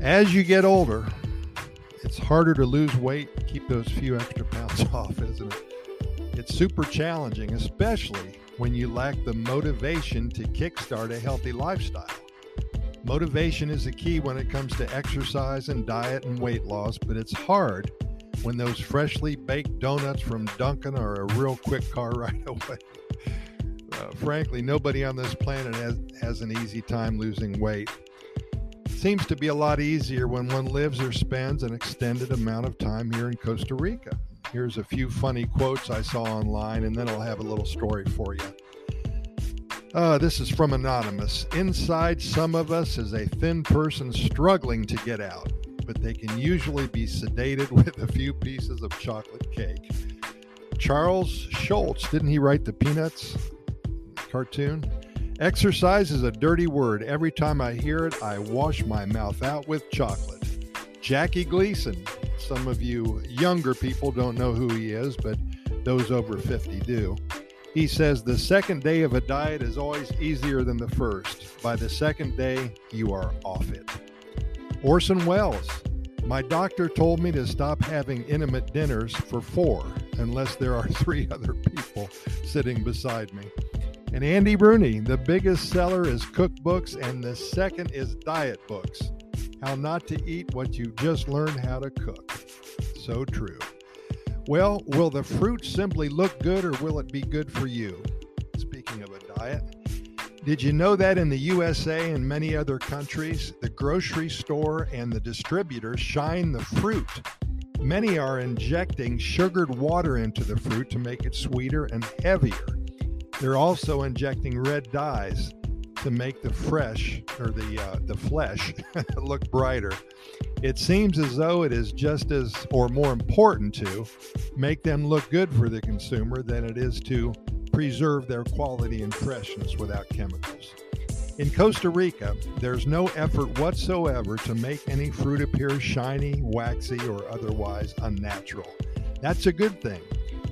As you get older, it's harder to lose weight, keep those few extra pounds off, isn't it? It's super challenging, especially when you lack the motivation to kickstart a healthy lifestyle. Motivation is the key when it comes to exercise and diet and weight loss, but it's hard when those freshly baked donuts from Dunkin' are a real quick car ride away. Uh, frankly, nobody on this planet has, has an easy time losing weight. Seems to be a lot easier when one lives or spends an extended amount of time here in Costa Rica. Here's a few funny quotes I saw online, and then I'll have a little story for you. Uh, this is from Anonymous. Inside some of us is a thin person struggling to get out, but they can usually be sedated with a few pieces of chocolate cake. Charles Schulz, didn't he write the Peanuts cartoon? Exercise is a dirty word. Every time I hear it, I wash my mouth out with chocolate. Jackie Gleason, some of you younger people don't know who he is, but those over 50 do. He says the second day of a diet is always easier than the first. By the second day, you are off it. Orson Welles, my doctor told me to stop having intimate dinners for four unless there are three other people sitting beside me. And Andy Rooney, the biggest seller is cookbooks, and the second is diet books. How not to eat what you just learned how to cook. So true. Well, will the fruit simply look good or will it be good for you? Speaking of a diet, did you know that in the USA and many other countries, the grocery store and the distributors shine the fruit? Many are injecting sugared water into the fruit to make it sweeter and heavier. They're also injecting red dyes to make the fresh or the uh, the flesh look brighter. It seems as though it is just as or more important to make them look good for the consumer than it is to preserve their quality and freshness without chemicals. In Costa Rica, there's no effort whatsoever to make any fruit appear shiny, waxy, or otherwise unnatural. That's a good thing.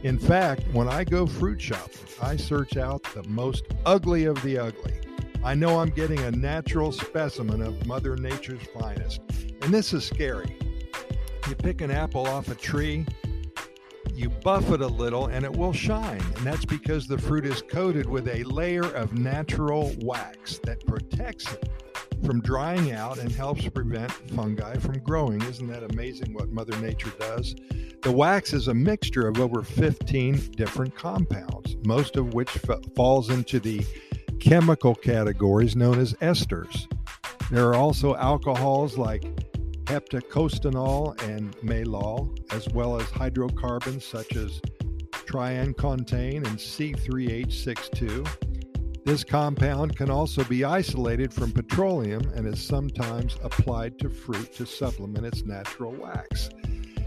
In fact, when I go fruit shopping, I search out the most ugly of the ugly I know I'm getting a natural specimen of Mother Nature's finest. And this is scary. You pick an apple off a tree, you buff it a little, and it will shine. And that's because the fruit is coated with a layer of natural wax that protects it from drying out and helps prevent fungi from growing. Isn't that amazing what Mother Nature does? The wax is a mixture of over 15 different compounds, most of which f- falls into the chemical categories known as esters. There are also alcohols like heptacostanol and malol, as well as hydrocarbons such as triacontane and C3H62. This compound can also be isolated from petroleum and is sometimes applied to fruit to supplement its natural wax.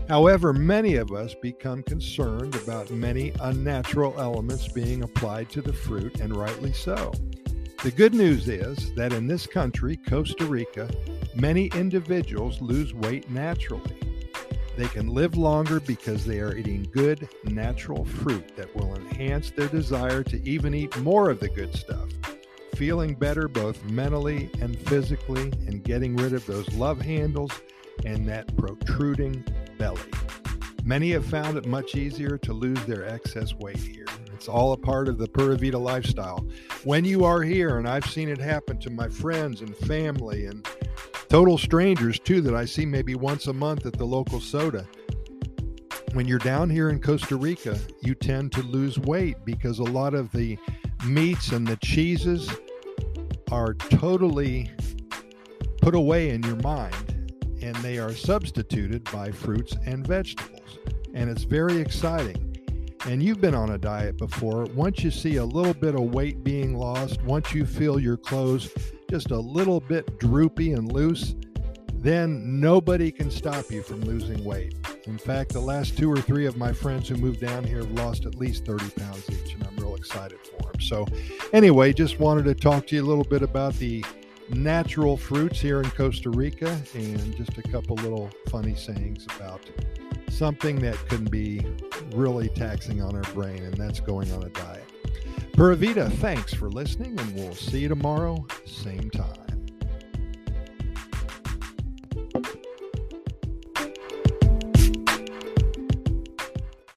However, many of us become concerned about many unnatural elements being applied to the fruit, and rightly so. The good news is that in this country, Costa Rica, many individuals lose weight naturally. They can live longer because they are eating good, natural fruit that will enhance their desire to even eat more of the good stuff, feeling better both mentally and physically, and getting rid of those love handles and that protruding belly. Many have found it much easier to lose their excess weight here. It's all a part of the Pura Vida lifestyle. When you are here, and I've seen it happen to my friends and family and total strangers too, that I see maybe once a month at the local soda. When you're down here in Costa Rica, you tend to lose weight because a lot of the meats and the cheeses are totally put away in your mind and they are substituted by fruits and vegetables. And it's very exciting. And you've been on a diet before. Once you see a little bit of weight being lost, once you feel your clothes just a little bit droopy and loose, then nobody can stop you from losing weight. In fact, the last two or three of my friends who moved down here have lost at least 30 pounds each, and I'm real excited for them. So, anyway, just wanted to talk to you a little bit about the natural fruits here in Costa Rica and just a couple little funny sayings about something that can be really taxing on our brain, and that's going on a diet. Pura Vida, thanks for listening, and we'll see you tomorrow, same time.